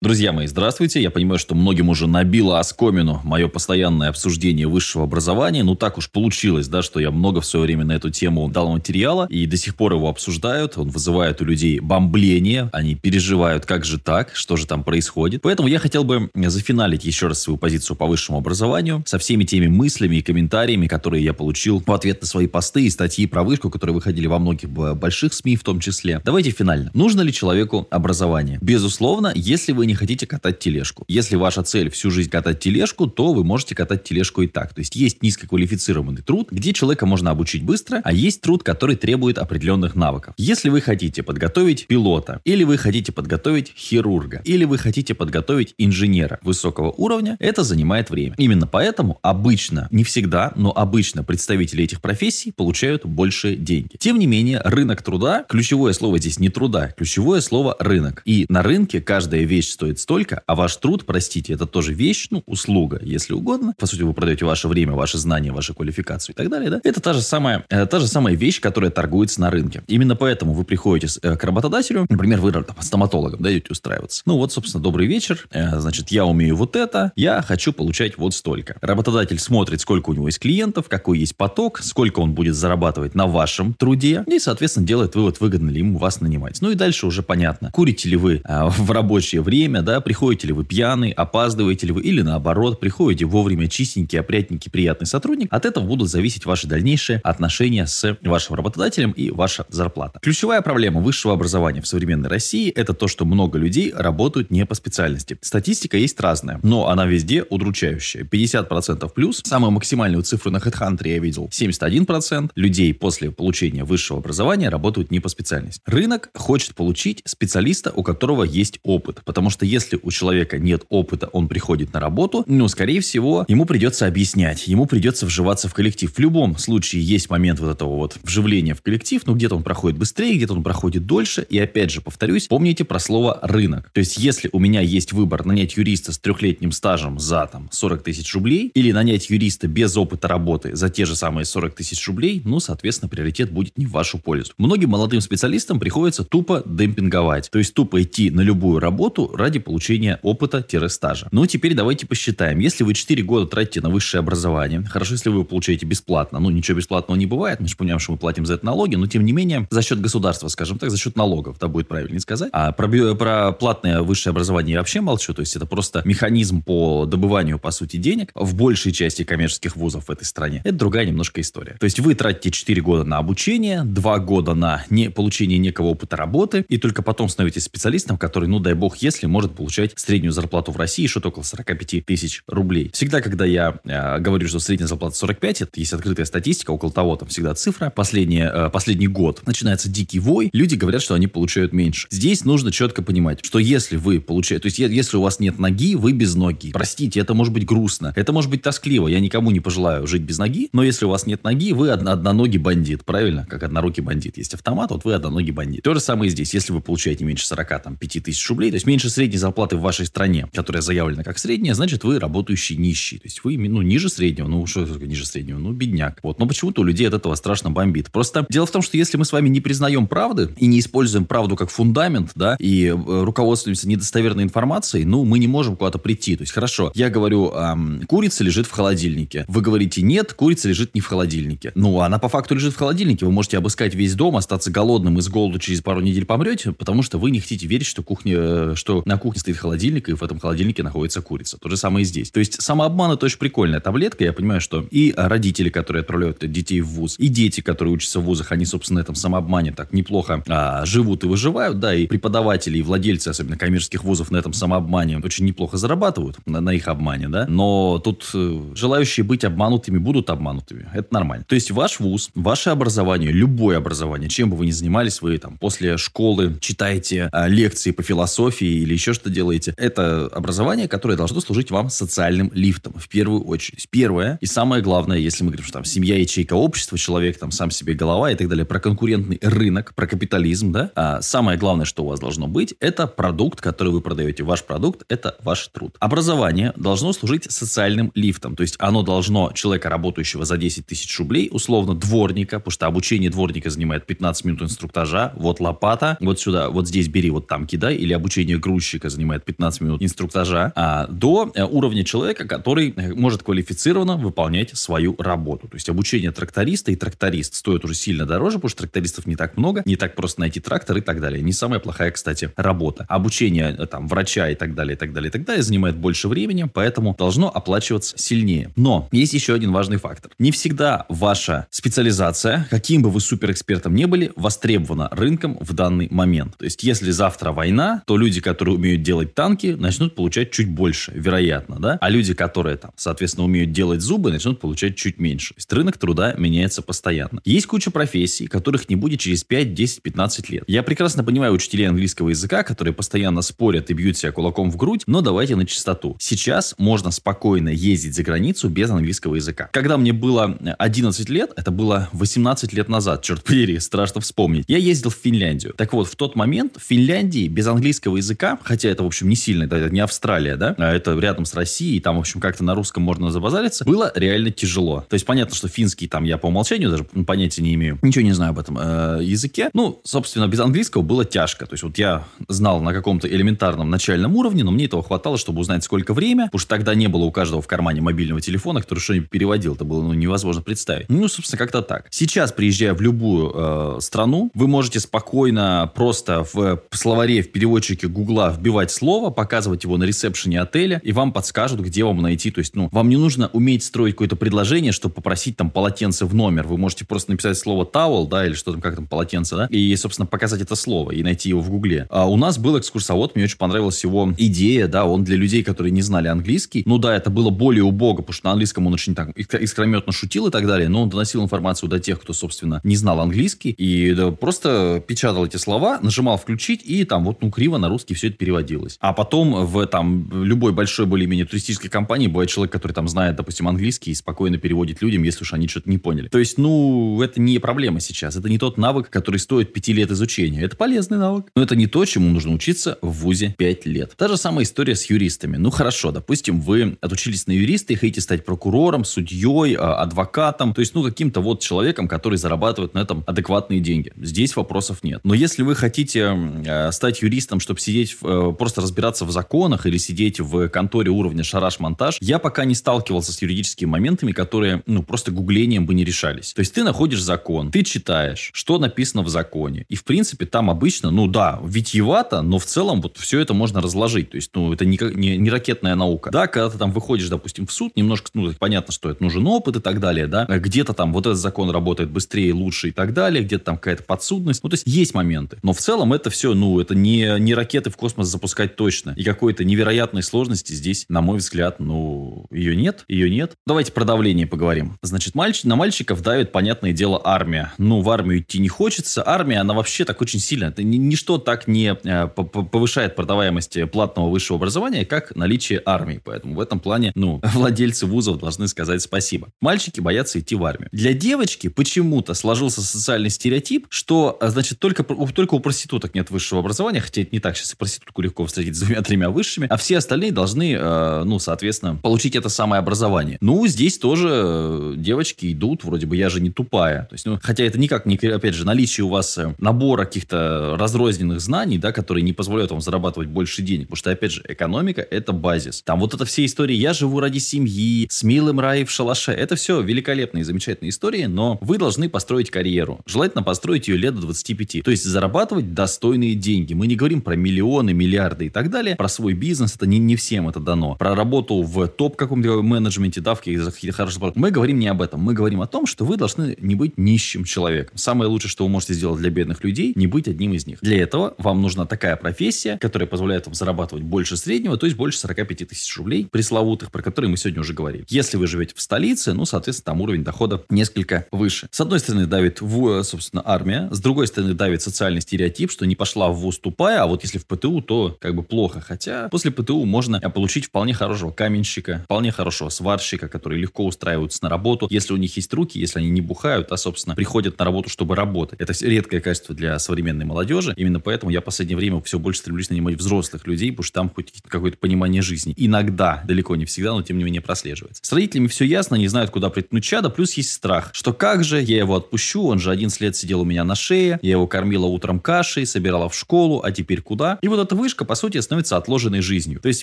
Друзья мои, здравствуйте. Я понимаю, что многим уже набило оскомину мое постоянное обсуждение высшего образования. Ну, так уж получилось, да, что я много в свое время на эту тему дал материала, и до сих пор его обсуждают. Он вызывает у людей бомбление. Они переживают, как же так, что же там происходит. Поэтому я хотел бы зафиналить еще раз свою позицию по высшему образованию со всеми теми мыслями и комментариями, которые я получил в ответ на свои посты и статьи про вышку, которые выходили во многих больших СМИ в том числе. Давайте финально. Нужно ли человеку образование? Безусловно, если вы не хотите катать тележку. Если ваша цель всю жизнь катать тележку, то вы можете катать тележку и так. То есть есть низкоквалифицированный труд, где человека можно обучить быстро, а есть труд, который требует определенных навыков. Если вы хотите подготовить пилота, или вы хотите подготовить хирурга, или вы хотите подготовить инженера высокого уровня, это занимает время. Именно поэтому обычно, не всегда, но обычно представители этих профессий получают больше деньги. Тем не менее, рынок труда, ключевое слово здесь не труда, ключевое слово рынок. И на рынке каждая вещь стоит столько, а ваш труд, простите, это тоже вещь, ну, услуга, если угодно. По сути, вы продаете ваше время, ваши знания, вашу квалификацию и так далее, да? Это та же самая, э, та же самая вещь, которая торгуется на рынке. Именно поэтому вы приходите э, к работодателю, например, вы там, стоматологом, да, устраиваться. Ну, вот, собственно, добрый вечер, э, значит, я умею вот это, я хочу получать вот столько. Работодатель смотрит, сколько у него есть клиентов, какой есть поток, сколько он будет зарабатывать на вашем труде, и, соответственно, делает вывод, выгодно ли ему вас нанимать. Ну и дальше уже понятно, курите ли вы э, в рабочее время, время, да, приходите ли вы пьяный, опаздываете ли вы, или наоборот, приходите вовремя чистенький, опрятненький, приятный сотрудник, от этого будут зависеть ваши дальнейшие отношения с вашим работодателем и ваша зарплата. Ключевая проблема высшего образования в современной России – это то, что много людей работают не по специальности. Статистика есть разная, но она везде удручающая. 50% плюс. Самую максимальную цифру на HeadHunter я видел 71% людей после получения высшего образования работают не по специальности. Рынок хочет получить специалиста, у которого есть опыт, потому что что если у человека нет опыта, он приходит на работу, ну, скорее всего, ему придется объяснять, ему придется вживаться в коллектив. В любом случае есть момент вот этого вот вживления в коллектив, но где-то он проходит быстрее, где-то он проходит дольше. И опять же, повторюсь, помните про слово «рынок». То есть, если у меня есть выбор нанять юриста с трехлетним стажем за там 40 тысяч рублей или нанять юриста без опыта работы за те же самые 40 тысяч рублей, ну, соответственно, приоритет будет не в вашу пользу. Многим молодым специалистам приходится тупо демпинговать, то есть тупо идти на любую работу ради получения опыта-стажа. Ну, теперь давайте посчитаем. Если вы 4 года тратите на высшее образование, хорошо, если вы получаете бесплатно, ну, ничего бесплатного не бывает, мы же понимаем, что мы платим за это налоги, но, тем не менее, за счет государства, скажем так, за счет налогов, да, будет правильнее сказать. А про, про платное высшее образование я вообще молчу, то есть это просто механизм по добыванию, по сути, денег в большей части коммерческих вузов в этой стране. Это другая немножко история. То есть вы тратите 4 года на обучение, 2 года на не, получение некого опыта работы, и только потом становитесь специалистом, который, ну, дай бог, если может получать среднюю зарплату в России что-то около 45 тысяч рублей. Всегда, когда я э, говорю, что средняя зарплата 45, это есть открытая статистика, около того там всегда цифра. Последний, э, последний год начинается дикий вой, люди говорят, что они получают меньше. Здесь нужно четко понимать, что если вы получаете, то есть если у вас нет ноги, вы без ноги. Простите, это может быть грустно, это может быть тоскливо, я никому не пожелаю жить без ноги, но если у вас нет ноги, вы одно, одноногий бандит, правильно? Как однорукий бандит. Есть автомат, вот вы одноногий бандит. То же самое и здесь. Если вы получаете меньше 40, там, 5 тысяч рублей, то есть меньше средней зарплаты в вашей стране, которая заявлена как средняя, значит, вы работающий нищий. То есть вы, ну, ниже среднего. Ну, что ниже среднего? Ну, бедняк. Вот. Но почему-то у людей от этого страшно бомбит. Просто дело в том, что если мы с вами не признаем правды и не используем правду как фундамент, да, и э, руководствуемся недостоверной информацией, ну, мы не можем куда-то прийти. То есть, хорошо, я говорю, эм, курица лежит в холодильнике. Вы говорите, нет, курица лежит не в холодильнике. Ну, она по факту лежит в холодильнике. Вы можете обыскать весь дом, остаться голодным и с голоду через пару недель помрете, потому что вы не хотите верить, что, кухня, э, что на кухне стоит холодильник, и в этом холодильнике находится курица. То же самое и здесь. То есть самообман это очень прикольная таблетка. Я понимаю, что и родители, которые отправляют детей в вуз, и дети, которые учатся в вузах, они, собственно, на этом самообмане так неплохо а, живут и выживают. Да, и преподаватели, и владельцы, особенно коммерческих вузов, на этом самообмане очень неплохо зарабатывают на, на их обмане, да. Но тут э, желающие быть обманутыми будут обманутыми. Это нормально. То есть ваш вуз, ваше образование, любое образование, чем бы вы ни занимались, вы там после школы читаете а, лекции по философии или еще что делаете, это образование, которое должно служить вам социальным лифтом в первую очередь. Первое и самое главное, если мы говорим, что там семья, ячейка общества, человек там сам себе голова и так далее, про конкурентный рынок, про капитализм, да, а самое главное, что у вас должно быть, это продукт, который вы продаете. Ваш продукт – это ваш труд. Образование должно служить социальным лифтом, то есть оно должно человека, работающего за 10 тысяч рублей, условно дворника, потому что обучение дворника занимает 15 минут инструктажа, вот лопата, вот сюда, вот здесь бери, вот там кидай, или обучение грузчика грузчика занимает 15 минут инструктажа, а, до э, уровня человека, который э, может квалифицированно выполнять свою работу. То есть обучение тракториста и тракторист стоит уже сильно дороже, потому что трактористов не так много, не так просто найти трактор и так далее. Не самая плохая, кстати, работа. Обучение э, там врача и так далее, и так далее, и так далее занимает больше времени, поэтому должно оплачиваться сильнее. Но есть еще один важный фактор. Не всегда ваша специализация, каким бы вы суперэкспертом не были, востребована рынком в данный момент. То есть, если завтра война, то люди, которые умеют делать танки, начнут получать чуть больше, вероятно, да? А люди, которые там, соответственно, умеют делать зубы, начнут получать чуть меньше. То есть, рынок труда меняется постоянно. Есть куча профессий, которых не будет через 5, 10, 15 лет. Я прекрасно понимаю учителей английского языка, которые постоянно спорят и бьют себя кулаком в грудь, но давайте на чистоту. Сейчас можно спокойно ездить за границу без английского языка. Когда мне было 11 лет, это было 18 лет назад, черт побери, страшно вспомнить, я ездил в Финляндию. Так вот, в тот момент в Финляндии без английского языка, хотя это, в общем, не сильно, это не Австралия, да, а это рядом с Россией, там, в общем, как-то на русском можно забазариться, было реально тяжело. То есть, понятно, что финский там я по умолчанию даже понятия не имею, ничего не знаю об этом э, языке. Ну, собственно, без английского было тяжко. То есть, вот я знал на каком-то элементарном начальном уровне, но мне этого хватало, чтобы узнать, сколько время, потому что тогда не было у каждого в кармане мобильного телефона, который что-нибудь переводил. Это было ну, невозможно представить. Ну, собственно, как-то так. Сейчас, приезжая в любую э, страну, вы можете спокойно просто в словаре, в переводчике Гугла вбивать слово, показывать его на ресепшене отеля, и вам подскажут, где вам найти. То есть, ну, вам не нужно уметь строить какое-то предложение, чтобы попросить там полотенце в номер. Вы можете просто написать слово towel, да, или что там, как там, полотенце, да, и, собственно, показать это слово и найти его в Гугле. А у нас был экскурсовод, мне очень понравилась его идея, да, он для людей, которые не знали английский, ну да, это было более убого, потому что на английском он очень так искрометно шутил и так далее, но он доносил информацию до тех, кто, собственно, не знал английский, и да, просто печатал эти слова, нажимал включить, и там вот, ну, криво на русский все это переводилось. А потом в там любой большой более-менее туристической компании бывает человек, который там знает, допустим, английский и спокойно переводит людям, если уж они что-то не поняли. То есть, ну, это не проблема сейчас, это не тот навык, который стоит пяти лет изучения. Это полезный навык. Но это не то, чему нужно учиться в ВУЗе 5 лет. Та же самая история с юристами. Ну, хорошо, допустим, вы отучились на юриста и хотите стать прокурором, судьей, а, адвокатом, то есть, ну, каким-то вот человеком, который зарабатывает на этом адекватные деньги. Здесь вопросов нет. Но если вы хотите э, стать юристом, чтобы сидеть, э, просто разбираться в законах или сидеть в конторе уровня шараш-монтаж, я пока не сталкивался с юридическими моментами, которые, ну, просто гуглением бы не решались. То есть, ты находишь закон, ты читаешь, что написано в законе. И, в принципе, там обычно, ну, да, витьевато, но в целом вот все это можно разложить. То есть, ну, это не, не, не ракетная наука. Да, когда ты там выходишь, допустим, в суд, немножко, ну, понятно, что это нужен опыт и так далее, да. Где-то там вот этот закон работает быстрее, лучше и так далее, где-то там какая-то подсудность. Ну, то есть, есть моменты. Но в целом это все, ну, это не, не ракеты в космос запускать точно. И какой-то невероятной сложности здесь, на мой взгляд, ну, ее нет, ее нет. Давайте про давление поговорим. Значит, мальчик, на мальчиков давит, понятное дело, армия. Ну, в армию идти не хочется. Армия, она вообще так очень сильно, это ничто так не э, повышает продаваемость платного высшего образования, как наличие армии. Поэтому в этом плане, ну, владельцы вузов должны сказать спасибо. Мальчики боятся идти в армию. Для девочки почему-то сложился социальный стереотип, что, э, значит, только, только у проституток нет высшего образования, хотя это не так, сейчас и проститутку легко встретить с двумя-тремя высшими, а все остальные должны, э, ну, соответственно, получить это самое образование. Ну, здесь тоже девочки идут, вроде бы я же не тупая. То есть, ну, хотя это никак не, опять же, наличие у вас набора каких-то разрозненных знаний, да, которые не позволяют вам зарабатывать больше денег. Потому что, опять же, экономика – это базис. Там вот это все истории «я живу ради семьи», «с милым рай в шалаше» – это все великолепные, замечательные истории, но вы должны построить карьеру. Желательно построить ее лет до 25. То есть зарабатывать достойные деньги. Мы не говорим про миллионы, миллиарды и так далее. Про свой бизнес это не, не всем это дано. Про работу в топ каком-то менеджменте, да, в каких-то хороших Мы говорим не об этом. Мы говорим о том, что вы должны не быть нищим человеком. Самое лучшее, что вы можете сделать для бедных людей, не быть одним из них. Для этого вам нужна такая профессия, которая позволяет вам зарабатывать больше среднего, то есть больше 45 тысяч рублей пресловутых, про которые мы сегодня уже говорили. Если вы живете в столице, ну, соответственно, там уровень дохода несколько выше. С одной стороны, давит, в, собственно, армия, с другой стороны, давит социальный стереотип, что не пошла в ВУЗ тупая, а вот если в ПТУ, то как бы плохо. Хотя после ПТУ можно получить вполне хорошего каменщика, вполне хорошего сварщика, которые легко устраиваются на работу, если у них есть руки, если они не бухают, а, собственно, приходят на работу, чтобы работать. Это редкое качество для современной молодежи. Именно поэтому я в последнее время все больше стремлюсь нанимать взрослых людей, потому что там хоть какое-то понимание жизни. Иногда, далеко не всегда, но тем не менее прослеживается. С родителями все ясно, не знают, куда притянуть чада, плюс есть страх, что как же, я его отпущу, он же 11 лет сидел у меня на шее, я его кормила утром кашей, собирала в школу, а теперь куда? И вот это вышка, по сути, становится отложенной жизнью. То есть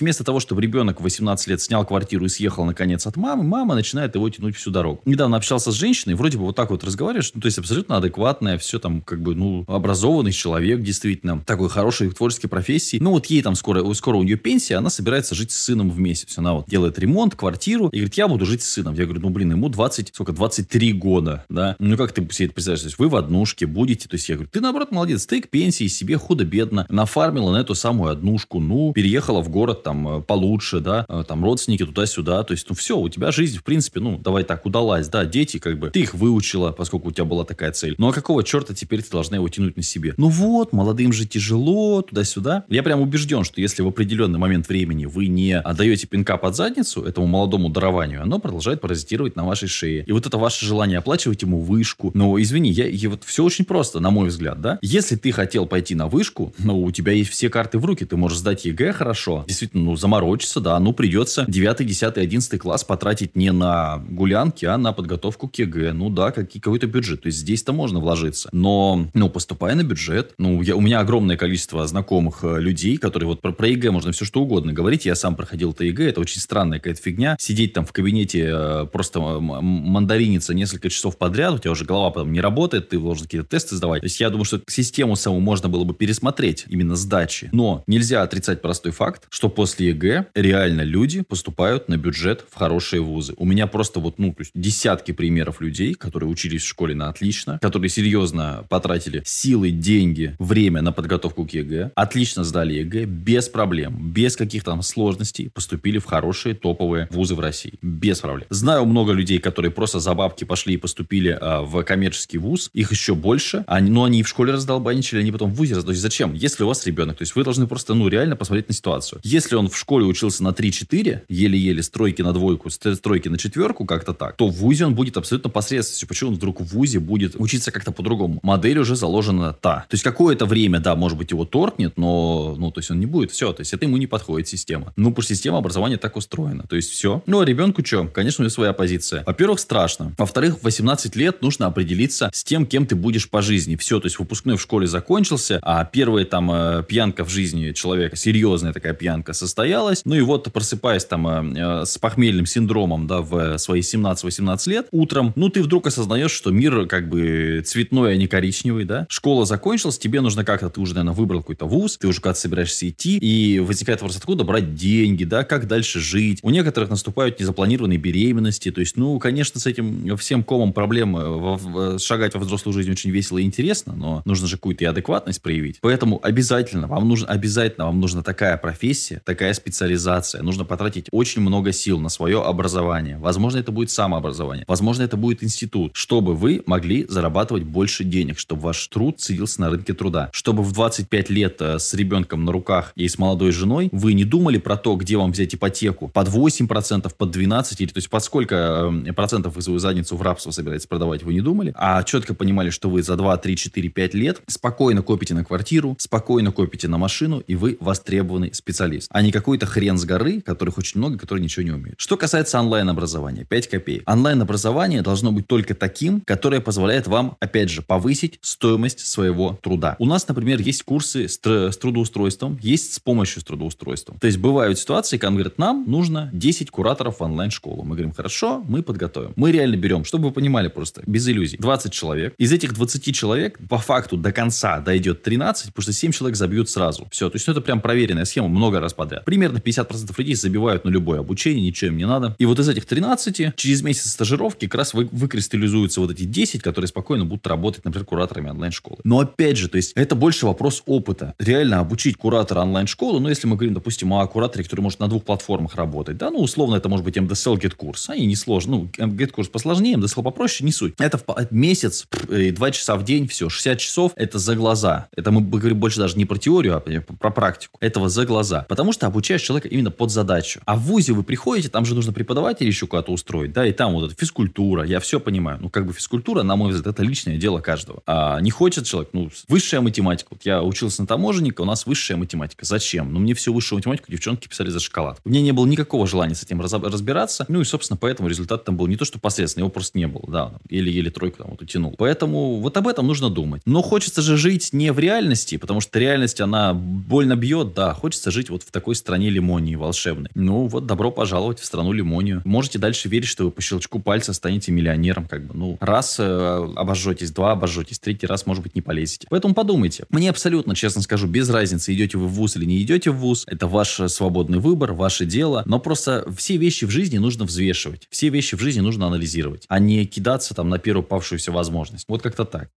вместо того, чтобы ребенок в 18 лет снял квартиру и съехал, наконец, от мамы, мама начинает его тянуть всю дорогу. Недавно общался с женщиной, вроде бы вот так вот разговариваешь, ну, то есть абсолютно адекватная, все там, как бы, ну, образованный человек, действительно, такой хороший творческой профессии. Ну, вот ей там скоро, скоро у нее пенсия, она собирается жить с сыном вместе. Она вот делает ремонт, квартиру, и говорит, я буду жить с сыном. Я говорю, ну, блин, ему 20, сколько, 23 года, да? Ну, как ты себе это представляешь? То есть вы в однушке будете, то есть я говорю, ты, наоборот, молодец, ты к пенсии себе худо-бедно нафармила на эту самую однушку, ну, переехала в город там э, получше, да, э, там родственники туда-сюда, то есть, ну, все, у тебя жизнь, в принципе, ну, давай так, удалась, да, дети, как бы, ты их выучила, поскольку у тебя была такая цель. Ну, а какого черта теперь ты должна его тянуть на себе? Ну, вот, молодым же тяжело, туда-сюда. Я прям убежден, что если в определенный момент времени вы не отдаете пинка под задницу этому молодому дарованию, оно продолжает паразитировать на вашей шее. И вот это ваше желание оплачивать ему вышку. Но, извини, я, я вот все очень просто, на мой взгляд, да. Если ты хотел пойти на вышку, ну, у тебя есть все карты в руки, ты можешь сдать ЕГЭ хорошо, действительно, ну, заморочиться, да, ну, придется 9, 10, 11 класс потратить не на гулянки, а на подготовку к ЕГЭ. Ну, да, какой-то бюджет. То есть здесь-то можно вложиться. Но, ну, поступая на бюджет, ну, я, у меня огромное количество знакомых э, людей, которые вот про, про ЕГЭ можно все что угодно говорить. Я сам проходил это ЕГЭ, это очень странная какая-то фигня. Сидеть там в кабинете э, просто мандариниться несколько часов подряд, у тебя уже голова потом не работает, ты должен какие-то тесты сдавать. То есть я думаю, что систему саму можно было бы пересмотреть, именно сдачи. Но нельзя отрицать простой факт, что после ЕГЭ реально люди поступают на бюджет в хорошие вузы. У меня просто вот, ну, то есть десятки примеров людей, которые учились в школе на отлично, которые серьезно потратили силы, деньги, время на подготовку к ЕГЭ, отлично сдали ЕГЭ без проблем, без каких-то там сложностей, поступили в хорошие топовые вузы в России. Без проблем. Знаю много людей, которые просто за бабки пошли и поступили а, в коммерческий вуз. Их еще больше. Они, но они и в школе раздолбанничали, они потом в вузе раздолбаничали. Зачем? Если у вас ребенок, то есть вы должны просто, ну, реально посмотреть на ситуацию. Если он в школе учился на 3-4, еле-еле стройки на двойку, стройки на четверку, как-то так, то в вузе он будет абсолютно посредственностью. Почему он вдруг в вузе будет учиться как-то по-другому? Модель уже заложена та. То есть какое-то время, да, может быть, его торкнет, но, ну, то есть он не будет. Все, то есть это ему не подходит система. Ну, потому что система образования так устроена. То есть все. Ну, а ребенку что? Конечно, у него своя позиция. Во-первых, страшно. Во-вторых, в 18 лет нужно определиться с тем, кем ты будешь по жизни. Все, то есть выпускной в школе закончился, а первая там э, пьянка в жизни человека, серьезная такая пьянка состоялась. Ну и вот просыпаясь там э, э с похмельным синдромом, да, в свои 17-18 лет, утром, ну ты вдруг осознаешь, что мир как бы цветной, а не коричневый, да. Школа закончилась, тебе нужно как-то, ты уже, наверное, выбрал какой-то вуз, ты уже как-то собираешься идти, и возникает вопрос, откуда брать деньги, да, как дальше жить. У некоторых наступают незапланированные беременности, то есть, ну, конечно, с этим всем комом проблем э, шагать во взрослую жизнь очень весело и интересно, но нужно же какую-то и адекватность проявить. Поэтому обязательно, вам нужно, обязательно вам нужна такая профессия, такая специализация. Нужно потратить очень много сил на свое образование. Возможно, это будет самообразование. Возможно, это будет институт, чтобы вы могли зарабатывать больше денег, чтобы ваш труд ценился на рынке труда. Чтобы в 25 лет э, с ребенком на руках и с молодой женой вы не думали про то, где вам взять ипотеку. Под 8%, под 12%, или то есть под сколько э, процентов вы свою задницу в рабство собираетесь продавать, вы не думали. А четко понимали, что вы за 2, 3, 4, 5 лет спокойно копите на квартиру, спокойно копите на машину, и вы востребованный специалист. А не какой-то хрен с горы, которых очень много, которые ничего не умеют. Что касается онлайн-образования, 5 копеек. Онлайн-образование должно быть только таким, которое позволяет вам, опять же, повысить стоимость своего труда. У нас, например, есть курсы с, тр- с трудоустройством, есть с помощью с трудоустройством. То есть бывают ситуации, когда говорят, нам нужно 10 кураторов в онлайн-школу. Мы говорим, хорошо, мы подготовим. Мы реально берем, чтобы вы понимали просто, без иллюзий, 20 человек. Из этих 20 человек по факту до конца дойдет 13, потому что 7 человек забьют сразу. Все, то есть это прям проверенная схема много раз подряд. Примерно 50% людей забивают на любое обучение, ничего им не надо. И вот из этих 13, через месяц стажировки как раз вы, выкристаллизуются вот эти 10, которые спокойно будут работать, например, кураторами онлайн-школы. Но опять же, то есть это больше вопрос опыта. Реально обучить куратора онлайн-школы, ну если мы говорим, допустим, о кураторе, который может на двух платформах работать, да, ну условно это может быть MDSL Get курс, они не сложно, ну Get курс посложнее, MDSL попроще, не суть. Это в месяц, и два часа в день, все, 60 часов, это за глаза. Это мы говорим больше даже не про теорию, а про практику. Этого за глаза. Потому что обучаешь человека именно под задачу. А в ВУЗе вы приходите, там же нужно преподавателя еще куда-то устроить, да, и там вот эта физкультура, я все понимаю. Ну, как бы физкультура, на мой взгляд, это личное дело каждого. А не хочет человек, ну, высшая математика. Вот я учился на таможенника, у нас высшая математика. Зачем? Ну, мне всю высшую математику девчонки писали за шоколад. У меня не было никакого желания с этим разбираться. Ну, и, собственно, поэтому результат там был не то, что посредственный, его просто не было, да. Еле-еле тройку там вот утянул. Поэтому вот об этом нужно думать. Но хочется же жить не в реальности, потому что реальность, она больно бьет, да, хочется жить вот в такой стране лимонии волшебной. Ну, вот добро пожаловать в страну лимонию. Можете дальше верить, что вы по щелчку пальца станете миллионером, как бы, ну, раз э, обожжетесь, два обожжетесь, третий раз, может быть, не полезете. Поэтому подумайте. Мне абсолютно, честно скажу, без разницы, идете вы в ВУЗ или не идете в ВУЗ. Это ваш свободный выбор, ваше дело. Но просто все вещи в жизни нужно взвешивать. Все вещи в жизни нужно анализировать, а не кидаться там на первую павшуюся возможность. Вот как-то так.